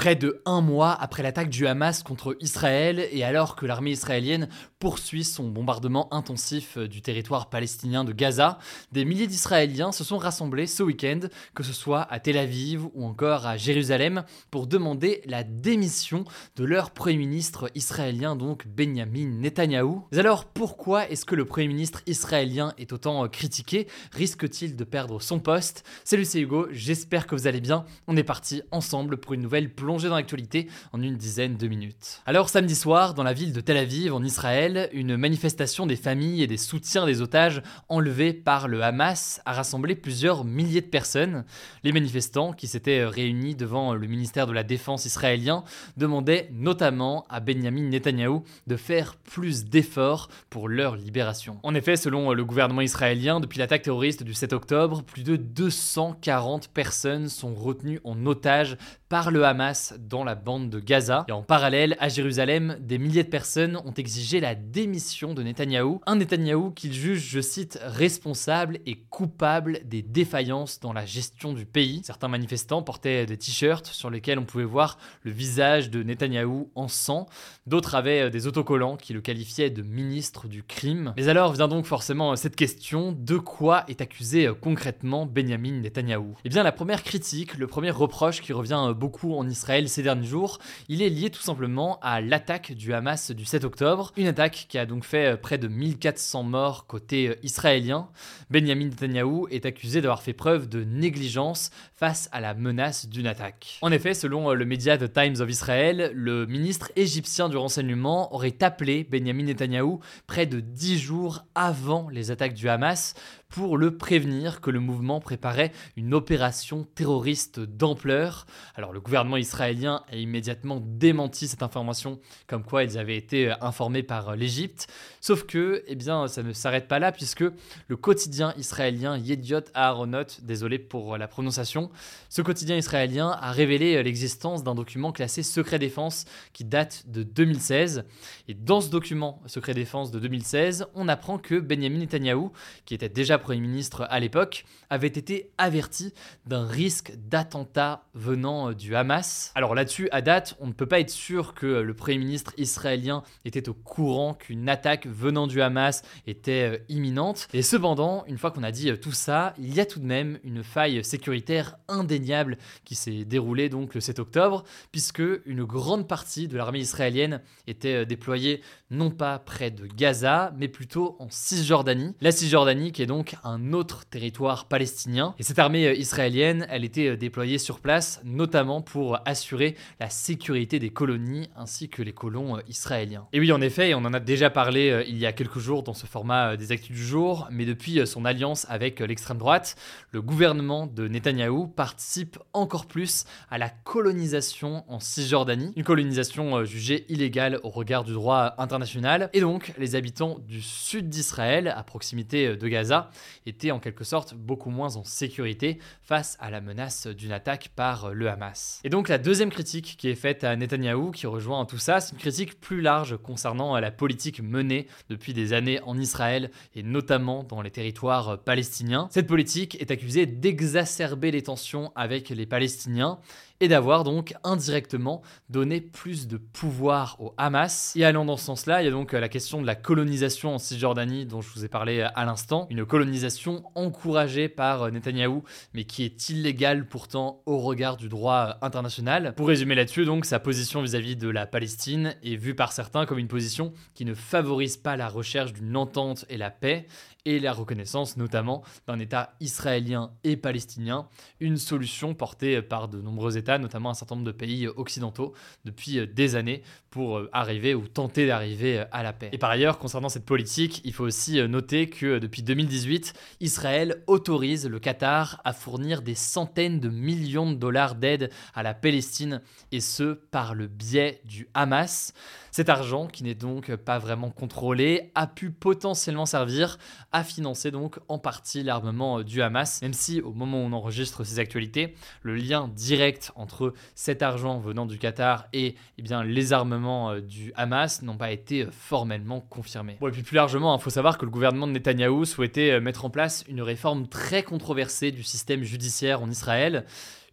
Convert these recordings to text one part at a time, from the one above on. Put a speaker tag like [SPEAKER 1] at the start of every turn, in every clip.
[SPEAKER 1] Près de un mois après l'attaque du Hamas contre Israël et alors que l'armée israélienne poursuit son bombardement intensif du territoire palestinien de Gaza, des milliers d'Israéliens se sont rassemblés ce week-end, que ce soit à Tel Aviv ou encore à Jérusalem, pour demander la démission de leur Premier ministre israélien, donc Benjamin Netanyahou. Mais alors pourquoi est-ce que le Premier ministre israélien est autant critiqué? Risque-t-il de perdre son poste? Salut c'est Hugo, j'espère que vous allez bien. On est parti ensemble pour une nouvelle plongée dans l'actualité en une dizaine de minutes. Alors samedi soir, dans la ville de Tel Aviv, en Israël, une manifestation des familles et des soutiens des otages enlevés par le Hamas a rassemblé plusieurs milliers de personnes. Les manifestants, qui s'étaient réunis devant le ministère de la Défense israélien, demandaient notamment à Benjamin Netanyahou de faire plus d'efforts pour leur libération. En effet, selon le gouvernement israélien, depuis l'attaque terroriste du 7 octobre, plus de 240 personnes sont retenues en otage par le Hamas dans la bande de Gaza. Et en parallèle, à Jérusalem, des milliers de personnes ont exigé la démission de Netanyahou. Un Netanyahou qu'il juge, je cite, responsable et coupable des défaillances dans la gestion du pays. Certains manifestants portaient des t-shirts sur lesquels on pouvait voir le visage de Netanyahou en sang. D'autres avaient des autocollants qui le qualifiaient de ministre du crime. Mais alors vient donc forcément cette question de quoi est accusé concrètement Benjamin Netanyahou? Eh bien, la première critique, le premier reproche qui revient beaucoup en Israël ces derniers jours, il est lié tout simplement à l'attaque du Hamas du 7 octobre, une attaque qui a donc fait près de 1400 morts côté israélien. Benjamin Netanyahou est accusé d'avoir fait preuve de négligence face à la menace d'une attaque. En effet, selon le média The Times of Israel, le ministre égyptien du renseignement aurait appelé Benjamin Netanyahou près de 10 jours avant les attaques du Hamas pour le prévenir que le mouvement préparait une opération terroriste d'ampleur. Alors le gouvernement israélien a immédiatement démenti cette information comme quoi ils avaient été informés par l'Égypte. Sauf que, eh bien, ça ne s'arrête pas là puisque le quotidien israélien Yediot Aharonot, désolé pour la prononciation, ce quotidien israélien a révélé l'existence d'un document classé secret défense qui date de 2016. Et dans ce document secret défense de 2016, on apprend que Benjamin Netanyahou, qui était déjà Premier ministre à l'époque, avait été averti d'un risque d'attentat venant du Hamas. Alors là-dessus, à date, on ne peut pas être sûr que le Premier ministre israélien était au courant qu'une attaque venant du Hamas était imminente. Et cependant, une fois qu'on a dit tout ça, il y a tout de même une faille sécuritaire indéniable qui s'est déroulée donc le 7 octobre, puisque une grande partie de l'armée israélienne était déployée non pas près de Gaza, mais plutôt en Cisjordanie. La Cisjordanie qui est donc un autre territoire palestinien. Et cette armée israélienne, elle était déployée sur place, notamment pour assurer la sécurité des colonies ainsi que les colons israéliens. Et oui, en effet, on en a déjà parlé il y a quelques jours dans ce format des actus du jour, mais depuis son alliance avec l'extrême droite, le gouvernement de Netanyahou participe encore plus à la colonisation en Cisjordanie, une colonisation jugée illégale au regard du droit international. Et donc, les habitants du sud d'Israël, à proximité de Gaza, étaient en quelque sorte beaucoup moins en sécurité face à la menace d'une attaque par le Hamas. Et donc la deuxième critique qui est faite à Netanyahou, qui rejoint tout ça, c'est une critique plus large concernant la politique menée depuis des années en Israël et notamment dans les territoires palestiniens. Cette politique est accusée d'exacerber les tensions avec les Palestiniens et d'avoir donc indirectement donné plus de pouvoir au Hamas. Et allant dans ce sens-là, il y a donc la question de la colonisation en Cisjordanie dont je vous ai parlé à l'instant, une colonisation encouragée par Netanyahou, mais qui est illégale pourtant au regard du droit international. Pour résumer là-dessus, donc, sa position vis-à-vis de la Palestine est vue par certains comme une position qui ne favorise pas la recherche d'une entente et la paix, et la reconnaissance notamment d'un État israélien et palestinien, une solution portée par de nombreux États, notamment un certain nombre de pays occidentaux, depuis des années pour arriver ou tenter d'arriver à la paix. Et par ailleurs, concernant cette politique, il faut aussi noter que depuis 2018, Israël autorise le Qatar à fournir des centaines de millions de dollars d'aide à la Palestine, et ce par le biais du Hamas. Cet argent, qui n'est donc pas vraiment contrôlé, a pu potentiellement servir à financer donc en partie l'armement du Hamas, même si au moment où on enregistre ces actualités, le lien direct entre cet argent venant du Qatar et eh les armements euh, du Hamas n'ont pas été formellement confirmés. Et puis plus largement, il hein, faut savoir que le gouvernement de Netanyahou souhaitait euh, mettre en place une réforme très controversée du système judiciaire en Israël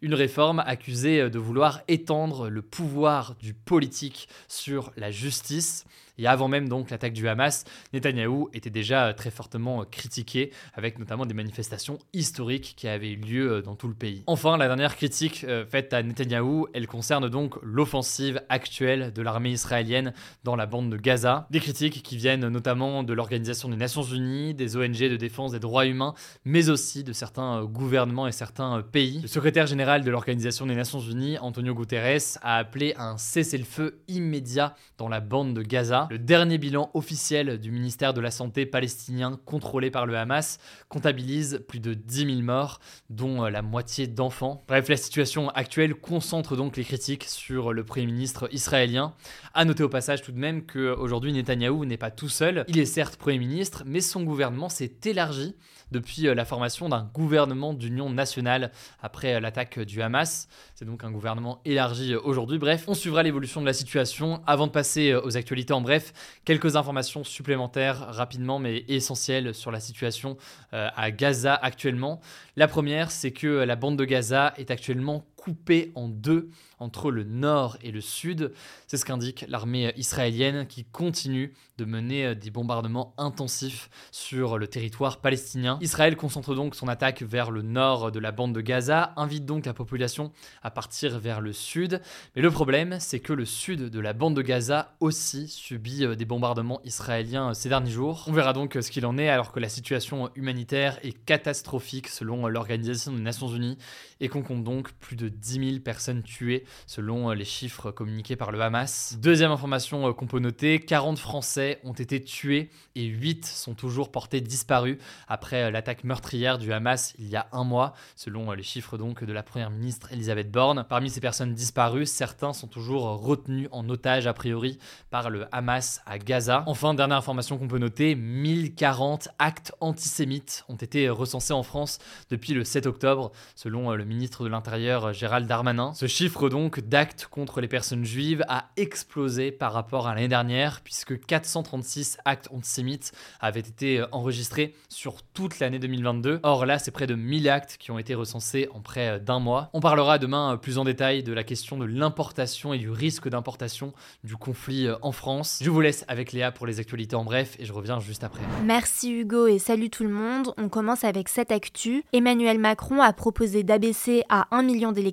[SPEAKER 1] une réforme accusée de vouloir étendre le pouvoir du politique sur la justice. Et avant même donc l'attaque du Hamas, Netanyahou était déjà très fortement critiqué, avec notamment des manifestations historiques qui avaient eu lieu dans tout le pays. Enfin, la dernière critique euh, faite à Netanyahou, elle concerne donc l'offensive actuelle de l'armée israélienne dans la bande de Gaza. Des critiques qui viennent notamment de l'Organisation des Nations Unies, des ONG de défense des droits humains, mais aussi de certains gouvernements et certains pays. Le secrétaire général de l'Organisation des Nations Unies, Antonio Guterres, a appelé à un cessez-le-feu immédiat dans la bande de Gaza. Le dernier bilan officiel du ministère de la Santé palestinien contrôlé par le Hamas comptabilise plus de 10 000 morts, dont euh, la moitié d'enfants. Bref, la situation actuelle concentre donc les critiques sur le Premier ministre israélien. A noter au passage tout de même qu'aujourd'hui Netanyahou n'est pas tout seul. Il est certes Premier ministre, mais son gouvernement s'est élargi depuis euh, la formation d'un gouvernement d'union nationale après euh, l'attaque du Hamas. C'est donc un gouvernement élargi euh, aujourd'hui. Bref, on suivra l'évolution de la situation. Avant de passer aux actualités en bref, quelques informations supplémentaires rapidement mais essentielles sur la situation à Gaza actuellement. La première, c'est que la bande de Gaza est actuellement coupée en deux entre le nord et le sud. C'est ce qu'indique l'armée israélienne qui continue de mener des bombardements intensifs sur le territoire palestinien. Israël concentre donc son attaque vers le nord de la bande de Gaza, invite donc la population à partir vers le sud. Mais le problème, c'est que le sud de la bande de Gaza aussi subit des bombardements israéliens ces derniers jours. On verra donc ce qu'il en est alors que la situation humanitaire est catastrophique selon l'Organisation des Nations Unies et qu'on compte donc plus de 10 000 personnes tuées selon euh, les chiffres communiqués par le Hamas. Deuxième information euh, qu'on peut noter, 40 Français ont été tués et 8 sont toujours portés disparus après euh, l'attaque meurtrière du Hamas il y a un mois, selon les chiffres donc de la première ministre Elisabeth Borne. Parmi ces personnes disparues, certains sont toujours retenus en otage a priori par le Hamas à Gaza. Enfin, dernière information qu'on peut noter, 1040 actes antisémites ont été recensés en France depuis le 7 octobre, selon le ministre de l'Intérieur Gérald Darmanin. Ce chiffre donc d'actes contre les personnes juives a explosé par rapport à l'année dernière, puisque 436 actes antisémites avaient été enregistrés sur toute l'année 2022. Or là, c'est près de 1000 actes qui ont été recensés en près d'un mois. On parlera demain plus en détail de la question de l'importation et du risque d'importation du conflit en France. Je vous laisse avec Léa pour les actualités en bref et je reviens juste après.
[SPEAKER 2] Merci Hugo et salut tout le monde. On commence avec cette actu. Emmanuel Macron a proposé d'abaisser à 1 million d'électeurs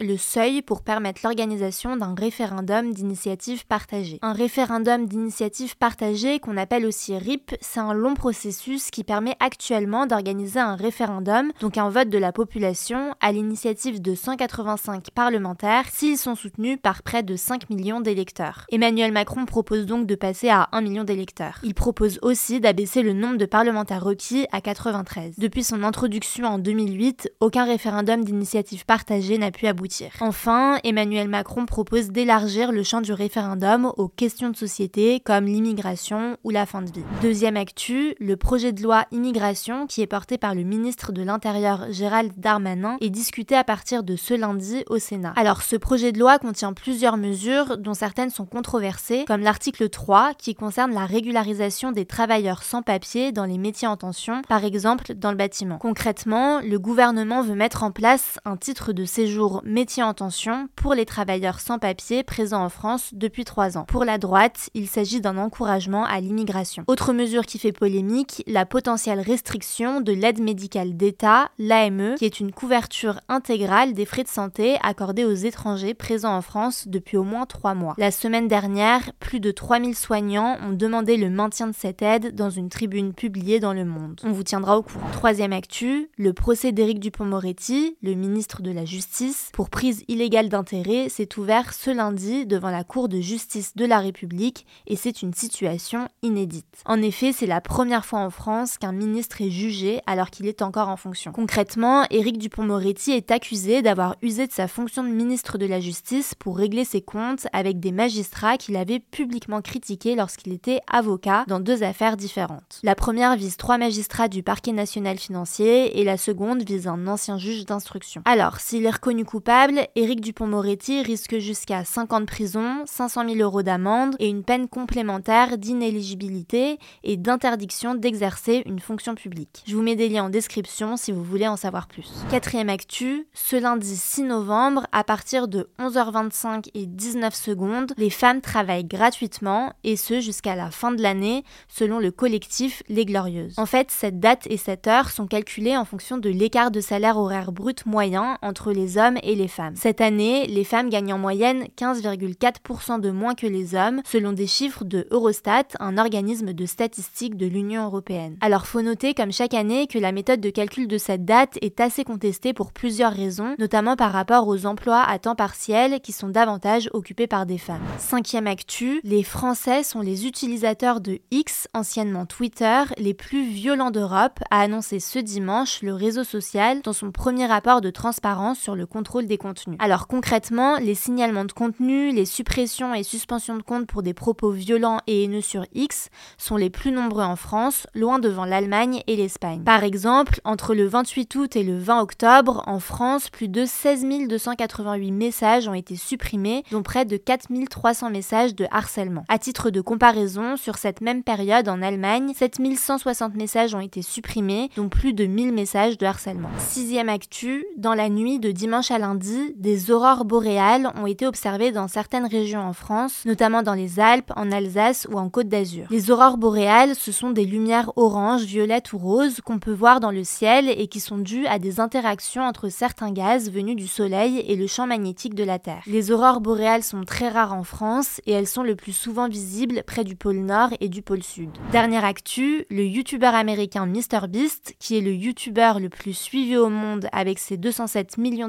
[SPEAKER 2] le seuil pour permettre l'organisation d'un référendum d'initiative partagée. Un référendum d'initiative partagée, qu'on appelle aussi RIP, c'est un long processus qui permet actuellement d'organiser un référendum, donc un vote de la population, à l'initiative de 185 parlementaires, s'ils sont soutenus par près de 5 millions d'électeurs. Emmanuel Macron propose donc de passer à 1 million d'électeurs. Il propose aussi d'abaisser le nombre de parlementaires requis à 93. Depuis son introduction en 2008, aucun référendum d'initiative partagée n'a pu aboutir. Enfin, Emmanuel Macron propose d'élargir le champ du référendum aux questions de société comme l'immigration ou la fin de vie. Deuxième actu, le projet de loi immigration qui est porté par le ministre de l'Intérieur Gérald Darmanin est discuté à partir de ce lundi au Sénat. Alors ce projet de loi contient plusieurs mesures dont certaines sont controversées comme l'article 3 qui concerne la régularisation des travailleurs sans papier dans les métiers en tension, par exemple dans le bâtiment. Concrètement, le gouvernement veut mettre en place un titre de séjour séjour métier en tension pour les travailleurs sans papier présents en France depuis trois ans. Pour la droite, il s'agit d'un encouragement à l'immigration. Autre mesure qui fait polémique, la potentielle restriction de l'aide médicale d'État, l'AME, qui est une couverture intégrale des frais de santé accordés aux étrangers présents en France depuis au moins trois mois. La semaine dernière, plus de 3000 soignants ont demandé le maintien de cette aide dans une tribune publiée dans Le Monde. On vous tiendra au courant. Troisième actu, le procès d'Éric Dupont-Moretti, le ministre de la Justice, pour prise illégale d'intérêt, s'est ouvert ce lundi devant la Cour de justice de la République et c'est une situation inédite. En effet, c'est la première fois en France qu'un ministre est jugé alors qu'il est encore en fonction. Concrètement, Éric Dupont-Moretti est accusé d'avoir usé de sa fonction de ministre de la Justice pour régler ses comptes avec des magistrats qu'il avait publiquement critiqués lorsqu'il était avocat dans deux affaires différentes. La première vise trois magistrats du parquet national financier et la seconde vise un ancien juge d'instruction. Alors, s'il est reconnu coupable, Éric Dupont-Moretti risque jusqu'à 5 ans de prison, 500 000 euros d'amende et une peine complémentaire d'inéligibilité et d'interdiction d'exercer une fonction publique. Je vous mets des liens en description si vous voulez en savoir plus. Quatrième actu, ce lundi 6 novembre, à partir de 11h25 et 19 secondes, les femmes travaillent gratuitement et ce jusqu'à la fin de l'année selon le collectif Les Glorieuses. En fait, cette date et cette heure sont calculées en fonction de l'écart de salaire horaire brut moyen entre les hommes et les femmes. Cette année, les femmes gagnent en moyenne 15,4% de moins que les hommes selon des chiffres de Eurostat, un organisme de statistiques de l'Union européenne. Alors faut noter comme chaque année que la méthode de calcul de cette date est assez contestée pour plusieurs raisons, notamment par rapport aux emplois à temps partiel qui sont davantage occupés par des femmes. Cinquième actu, les Français sont les utilisateurs de X, anciennement Twitter, les plus violents d'Europe, a annoncé ce dimanche le réseau social dans son premier rapport de transparence sur le contrôle des contenus. Alors concrètement, les signalements de contenu, les suppressions et suspensions de comptes pour des propos violents et haineux sur X sont les plus nombreux en France, loin devant l'Allemagne et l'Espagne. Par exemple, entre le 28 août et le 20 octobre, en France, plus de 16 288 messages ont été supprimés, dont près de 4 300 messages de harcèlement. À titre de comparaison, sur cette même période en Allemagne, 7 160 messages ont été supprimés, dont plus de 1000 messages de harcèlement. Sixième actu, dans la nuit de dimanche à lundi, des aurores boréales ont été observées dans certaines régions en France, notamment dans les Alpes, en Alsace ou en Côte d'Azur. Les aurores boréales, ce sont des lumières orange, violettes ou roses qu'on peut voir dans le ciel et qui sont dues à des interactions entre certains gaz venus du Soleil et le champ magnétique de la Terre. Les aurores boréales sont très rares en France et elles sont le plus souvent visibles près du pôle Nord et du pôle Sud. Dernière actu, le youtubeur américain MrBeast, qui est le youtubeur le plus suivi au monde avec ses 207 millions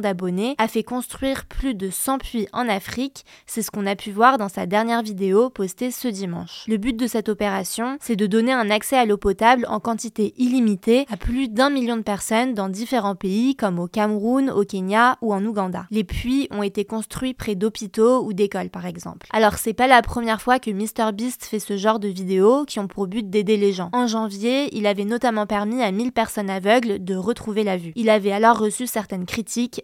[SPEAKER 2] a fait construire plus de 100 puits en Afrique, c'est ce qu'on a pu voir dans sa dernière vidéo postée ce dimanche. Le but de cette opération, c'est de donner un accès à l'eau potable en quantité illimitée à plus d'un million de personnes dans différents pays comme au Cameroun, au Kenya ou en Ouganda. Les puits ont été construits près d'hôpitaux ou d'écoles par exemple. Alors c'est pas la première fois que MrBeast fait ce genre de vidéos qui ont pour but d'aider les gens. En janvier, il avait notamment permis à 1000 personnes aveugles de retrouver la vue. Il avait alors reçu certaines critiques,